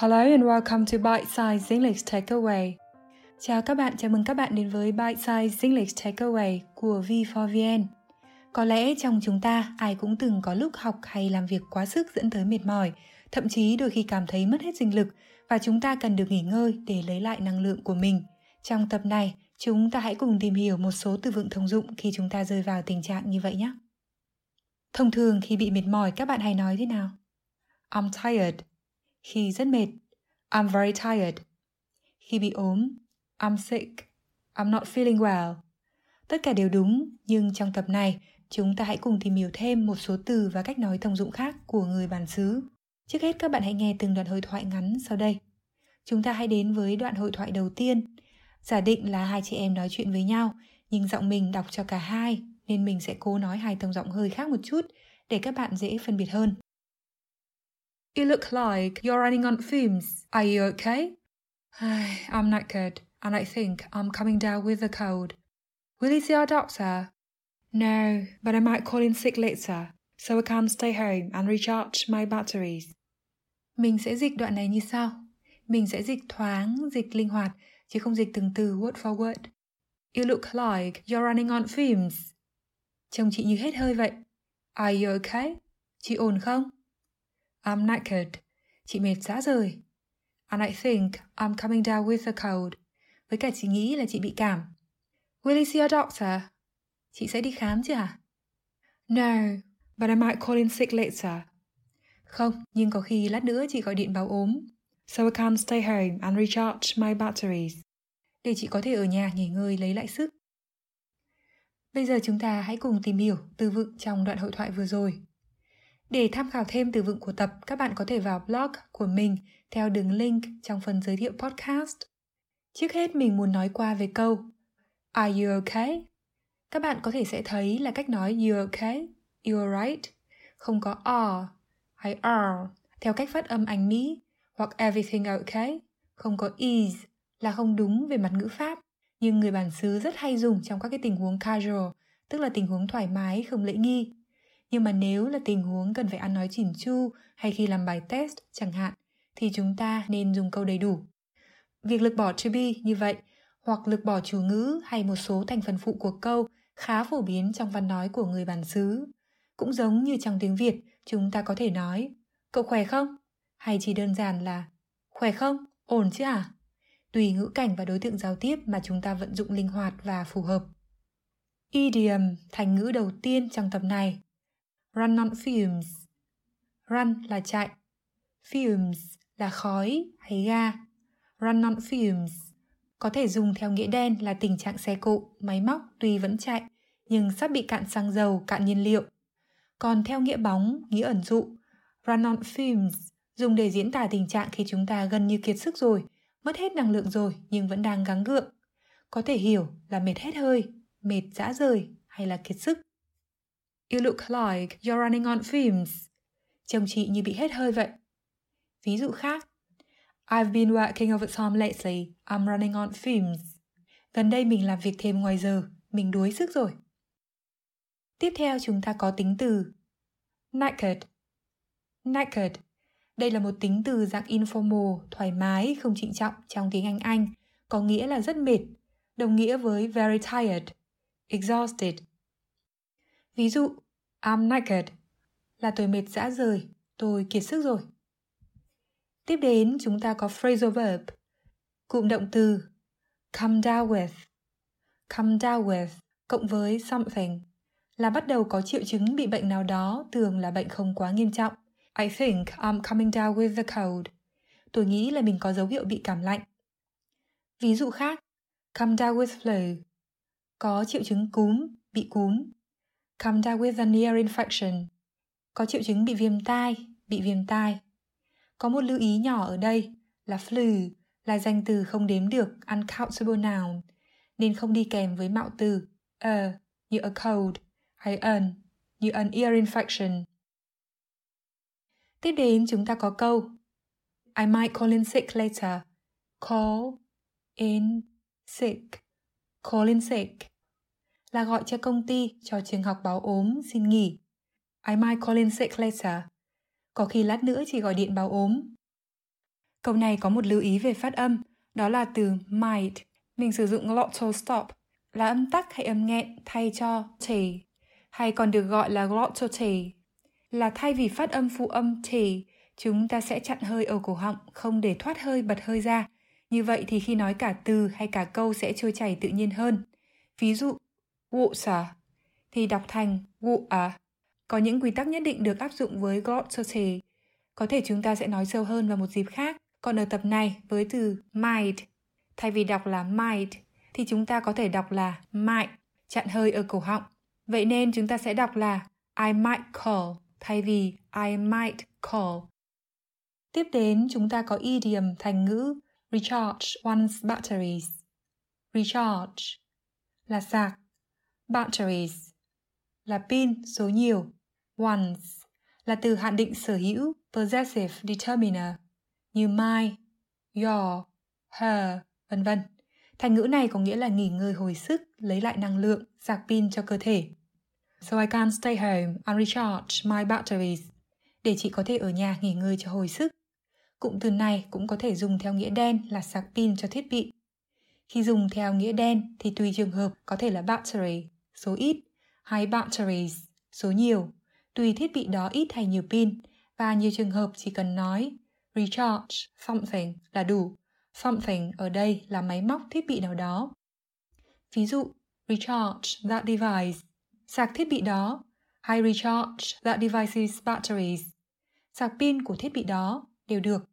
Hello and welcome to Bite Size English Takeaway. Chào các bạn, chào mừng các bạn đến với Bite Size English Takeaway của V4VN. Có lẽ trong chúng ta ai cũng từng có lúc học hay làm việc quá sức dẫn tới mệt mỏi, thậm chí đôi khi cảm thấy mất hết sinh lực và chúng ta cần được nghỉ ngơi để lấy lại năng lượng của mình. Trong tập này, chúng ta hãy cùng tìm hiểu một số từ vựng thông dụng khi chúng ta rơi vào tình trạng như vậy nhé. Thông thường khi bị mệt mỏi các bạn hay nói thế nào? I'm tired khi rất mệt. I'm very tired. Khi bị ốm, I'm sick. I'm not feeling well. Tất cả đều đúng, nhưng trong tập này, chúng ta hãy cùng tìm hiểu thêm một số từ và cách nói thông dụng khác của người bản xứ. Trước hết các bạn hãy nghe từng đoạn hội thoại ngắn sau đây. Chúng ta hãy đến với đoạn hội thoại đầu tiên. Giả định là hai chị em nói chuyện với nhau, nhưng giọng mình đọc cho cả hai, nên mình sẽ cố nói hai tông giọng hơi khác một chút để các bạn dễ phân biệt hơn. You look like you're running on fumes. Are you okay? I'm knackered, and I think I'm coming down with a cold. Will you see our doctor? No, but I might call in sick later, so I can stay home and recharge my batteries. Mình sẽ dịch đoạn này như sau. Mình sẽ dịch thoáng, dịch linh hoạt, chứ không dịch từng từ word for word. You look like you're running on fumes. Trông chị như hết hơi vậy. Are you okay? Chị ổn không? I'm knackered. Chị mệt dã rời. And I think I'm coming down with a cold. Với cả chị nghĩ là chị bị cảm. Will you see a doctor? Chị sẽ đi khám chứ hả? No, but I might call in sick later. Không, nhưng có khi lát nữa chị gọi điện báo ốm. So I can stay home and recharge my batteries. Để chị có thể ở nhà nghỉ ngơi lấy lại sức. Bây giờ chúng ta hãy cùng tìm hiểu từ vựng trong đoạn hội thoại vừa rồi. Để tham khảo thêm từ vựng của tập, các bạn có thể vào blog của mình theo đường link trong phần giới thiệu podcast. Trước hết mình muốn nói qua về câu Are you okay? Các bạn có thể sẽ thấy là cách nói you okay, you alright, không có are hay are theo cách phát âm Anh Mỹ hoặc everything okay, không có is là không đúng về mặt ngữ pháp, nhưng người bản xứ rất hay dùng trong các cái tình huống casual, tức là tình huống thoải mái không lễ nghi nhưng mà nếu là tình huống cần phải ăn nói chỉn chu hay khi làm bài test chẳng hạn thì chúng ta nên dùng câu đầy đủ. Việc lực bỏ to be như vậy hoặc lực bỏ chủ ngữ hay một số thành phần phụ của câu khá phổ biến trong văn nói của người bản xứ. Cũng giống như trong tiếng Việt, chúng ta có thể nói Cậu khỏe không? Hay chỉ đơn giản là Khỏe không? Ổn chứ à? Tùy ngữ cảnh và đối tượng giao tiếp mà chúng ta vận dụng linh hoạt và phù hợp. Idiom, thành ngữ đầu tiên trong tập này run on fumes. Run là chạy, fumes là khói hay ga. Run on fumes có thể dùng theo nghĩa đen là tình trạng xe cộ, máy móc tuy vẫn chạy nhưng sắp bị cạn xăng dầu, cạn nhiên liệu. Còn theo nghĩa bóng, nghĩa ẩn dụ, run on fumes dùng để diễn tả tình trạng khi chúng ta gần như kiệt sức rồi, mất hết năng lượng rồi nhưng vẫn đang gắng gượng. Có thể hiểu là mệt hết hơi, mệt dã rời hay là kiệt sức. You look like you're running on fumes. Chồng chị như bị hết hơi vậy. Ví dụ khác. I've been working overtime lately. I'm running on fumes. Gần đây mình làm việc thêm ngoài giờ. Mình đuối sức rồi. Tiếp theo chúng ta có tính từ naked. Naked. Đây là một tính từ dạng informal, thoải mái, không trịnh trọng trong tiếng Anh Anh, có nghĩa là rất mệt, đồng nghĩa với very tired, exhausted, Ví dụ, I'm naked là tôi mệt dã rời, tôi kiệt sức rồi. Tiếp đến chúng ta có phrasal verb, cụm động từ come down with. Come down with cộng với something là bắt đầu có triệu chứng bị bệnh nào đó thường là bệnh không quá nghiêm trọng. I think I'm coming down with the cold. Tôi nghĩ là mình có dấu hiệu bị cảm lạnh. Ví dụ khác, come down with flu. Có triệu chứng cúm, bị cúm come down with an ear infection. Có triệu chứng bị viêm tai, bị viêm tai. Có một lưu ý nhỏ ở đây là flu là danh từ không đếm được uncountable noun nên không đi kèm với mạo từ a như a cold hay an như an ear infection. Tiếp đến chúng ta có câu I might call in sick later. Call in sick. Call in sick là gọi cho công ty, cho trường học báo ốm, xin nghỉ. I might call in sick later. Có khi lát nữa chỉ gọi điện báo ốm. Câu này có một lưu ý về phát âm, đó là từ might. Mình sử dụng glottal stop là âm tắc hay âm nghẹn thay cho t, hay còn được gọi là glottal t. Là thay vì phát âm phụ âm t, chúng ta sẽ chặn hơi ở cổ họng, không để thoát hơi bật hơi ra. Như vậy thì khi nói cả từ hay cả câu sẽ trôi chảy tự nhiên hơn. Ví dụ, water thì đọc thành water. Có những quy tắc nhất định được áp dụng với glottosy. Có thể chúng ta sẽ nói sâu hơn vào một dịp khác. Còn ở tập này với từ might, thay vì đọc là might thì chúng ta có thể đọc là might, chặn hơi ở cổ họng. Vậy nên chúng ta sẽ đọc là I might call thay vì I might call. Tiếp đến chúng ta có idiom thành ngữ recharge one's batteries. Recharge là sạc, batteries là pin số nhiều, one's là từ hạn định sở hữu possessive determiner như my, your, her, vân vân. Thành ngữ này có nghĩa là nghỉ ngơi hồi sức, lấy lại năng lượng, sạc pin cho cơ thể. So I can't stay home and recharge my batteries. Để chị có thể ở nhà nghỉ ngơi cho hồi sức. Cụm từ này cũng có thể dùng theo nghĩa đen là sạc pin cho thiết bị. Khi dùng theo nghĩa đen thì tùy trường hợp có thể là battery, số ít, hay batteries, số nhiều, tùy thiết bị đó ít hay nhiều pin, và nhiều trường hợp chỉ cần nói recharge something là đủ. Something ở đây là máy móc thiết bị nào đó. Ví dụ, recharge that device, sạc thiết bị đó, hay recharge that device's batteries, sạc pin của thiết bị đó đều được.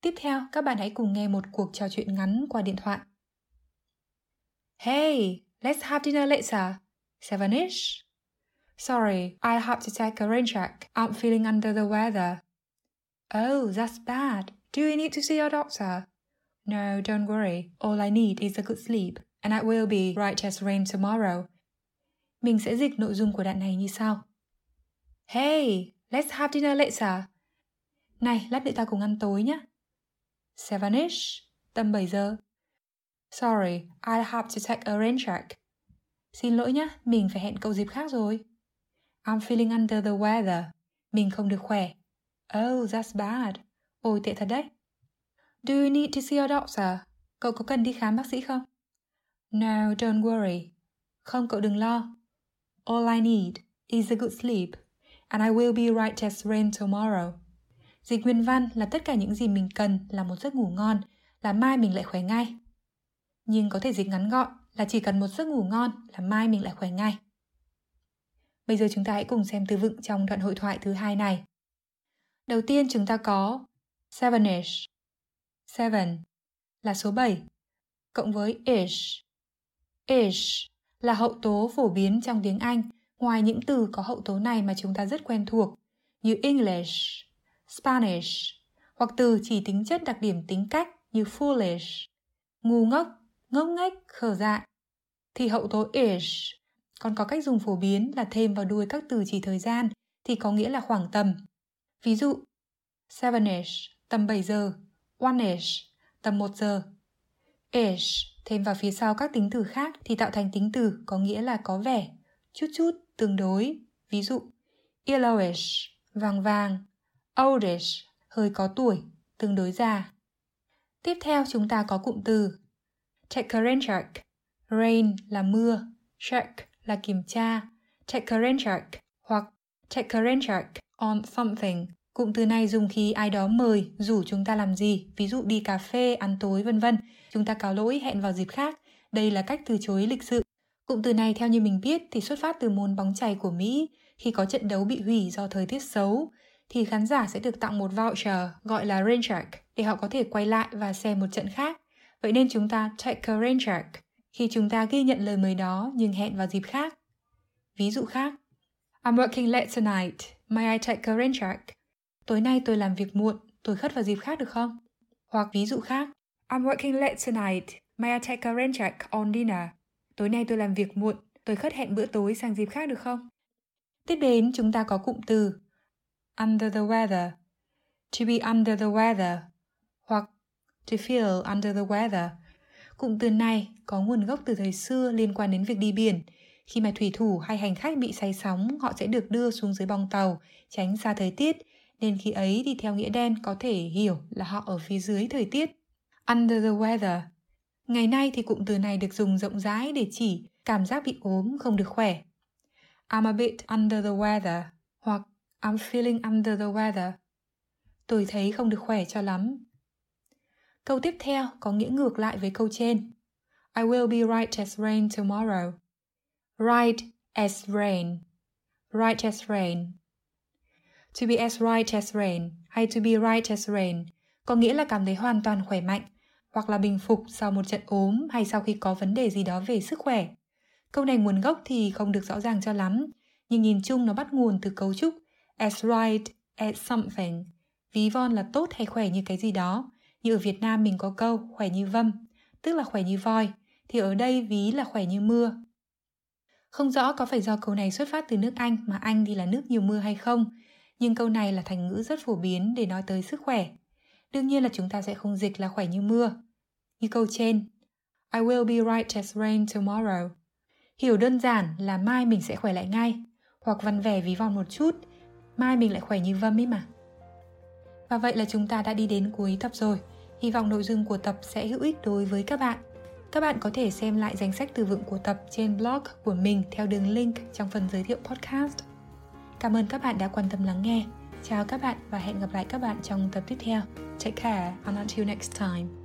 Tiếp theo, các bạn hãy cùng nghe một cuộc trò chuyện ngắn qua điện thoại. Hey, let's have dinner later. Seven-ish. Sorry, I have to take a rain check. I'm feeling under the weather. Oh, that's bad. Do you need to see your doctor? No, don't worry. All I need is a good sleep, and I will be right as rain tomorrow. Mình sẽ dịch nội dung của đoạn này như sau. Hey, let's have dinner later. Này, lát nữa ta cùng ăn tối nhé. Seven-ish, tầm 7 giờ. Sorry, I'll have to take a rain check. Xin lỗi nhé, mình phải hẹn cậu dịp khác rồi. I'm feeling under the weather. Mình không được khỏe. Oh, that's bad. Ôi, tệ thật đấy. Do you need to see a doctor? Cậu có cần đi khám bác sĩ không? No, don't worry. Không, cậu đừng lo. All I need is a good sleep, and I will be right as rain tomorrow. Dịch nguyên văn là tất cả những gì mình cần là một giấc ngủ ngon, là mai mình lại khỏe ngay. Nhưng có thể dịch ngắn gọn là chỉ cần một giấc ngủ ngon là mai mình lại khỏe ngay. Bây giờ chúng ta hãy cùng xem từ vựng trong đoạn hội thoại thứ hai này. Đầu tiên chúng ta có sevenish. Seven là số 7 cộng với ish. Ish là hậu tố phổ biến trong tiếng Anh ngoài những từ có hậu tố này mà chúng ta rất quen thuộc như English, Spanish hoặc từ chỉ tính chất đặc điểm tính cách như foolish, ngu ngốc, ngốc nghếch, khờ dại. Thì hậu tố ish còn có cách dùng phổ biến là thêm vào đuôi các từ chỉ thời gian thì có nghĩa là khoảng tầm. Ví dụ, sevenish, tầm 7 giờ, oneish, tầm 1 giờ. Ish thêm vào phía sau các tính từ khác thì tạo thành tính từ có nghĩa là có vẻ, chút chút, tương đối. Ví dụ, yellowish, vàng vàng, oldish, hơi có tuổi, tương đối già. Tiếp theo chúng ta có cụm từ take rain. Rain là mưa, check là kiểm tra, take hoặc take on something. Cụm từ này dùng khi ai đó mời, rủ chúng ta làm gì, ví dụ đi cà phê, ăn tối vân vân. Chúng ta cáo lỗi hẹn vào dịp khác. Đây là cách từ chối lịch sự. Cụm từ này theo như mình biết thì xuất phát từ môn bóng chày của Mỹ. Khi có trận đấu bị hủy do thời tiết xấu, thì khán giả sẽ được tặng một voucher gọi là rain check để họ có thể quay lại và xem một trận khác. Vậy nên chúng ta take a rain check khi chúng ta ghi nhận lời mời đó nhưng hẹn vào dịp khác. Ví dụ khác, I'm working late tonight. May I take a rain check? Tối nay tôi làm việc muộn, tôi khất vào dịp khác được không? Hoặc ví dụ khác, I'm working late tonight. May I take a rain check on dinner? Tối nay tôi làm việc muộn, tôi khất hẹn bữa tối sang dịp khác được không? Tiếp đến chúng ta có cụm từ under the weather, to be under the weather to feel under the weather. Cụm từ này có nguồn gốc từ thời xưa liên quan đến việc đi biển. Khi mà thủy thủ hay hành khách bị say sóng, họ sẽ được đưa xuống dưới bong tàu, tránh xa thời tiết nên khi ấy thì theo nghĩa đen có thể hiểu là họ ở phía dưới thời tiết. Under the weather. Ngày nay thì cụm từ này được dùng rộng rãi để chỉ cảm giác bị ốm không được khỏe. I'm a bit under the weather hoặc I'm feeling under the weather. Tôi thấy không được khỏe cho lắm. Câu tiếp theo có nghĩa ngược lại với câu trên. I will be right as rain tomorrow. Right as rain. Right as rain. To be as right as rain hay to be right as rain có nghĩa là cảm thấy hoàn toàn khỏe mạnh hoặc là bình phục sau một trận ốm hay sau khi có vấn đề gì đó về sức khỏe. Câu này nguồn gốc thì không được rõ ràng cho lắm, nhưng nhìn chung nó bắt nguồn từ cấu trúc as right as something, ví von là tốt hay khỏe như cái gì đó. Như ở Việt Nam mình có câu khỏe như vâm, tức là khỏe như voi, thì ở đây ví là khỏe như mưa. Không rõ có phải do câu này xuất phát từ nước Anh mà Anh thì là nước nhiều mưa hay không, nhưng câu này là thành ngữ rất phổ biến để nói tới sức khỏe. Đương nhiên là chúng ta sẽ không dịch là khỏe như mưa. Như câu trên, I will be right as rain tomorrow. Hiểu đơn giản là mai mình sẽ khỏe lại ngay, hoặc văn vẻ ví von một chút, mai mình lại khỏe như vâm ấy mà. Và vậy là chúng ta đã đi đến cuối tập rồi. Hy vọng nội dung của tập sẽ hữu ích đối với các bạn. Các bạn có thể xem lại danh sách từ vựng của tập trên blog của mình theo đường link trong phần giới thiệu podcast. Cảm ơn các bạn đã quan tâm lắng nghe. Chào các bạn và hẹn gặp lại các bạn trong tập tiếp theo. Take care, and until next time.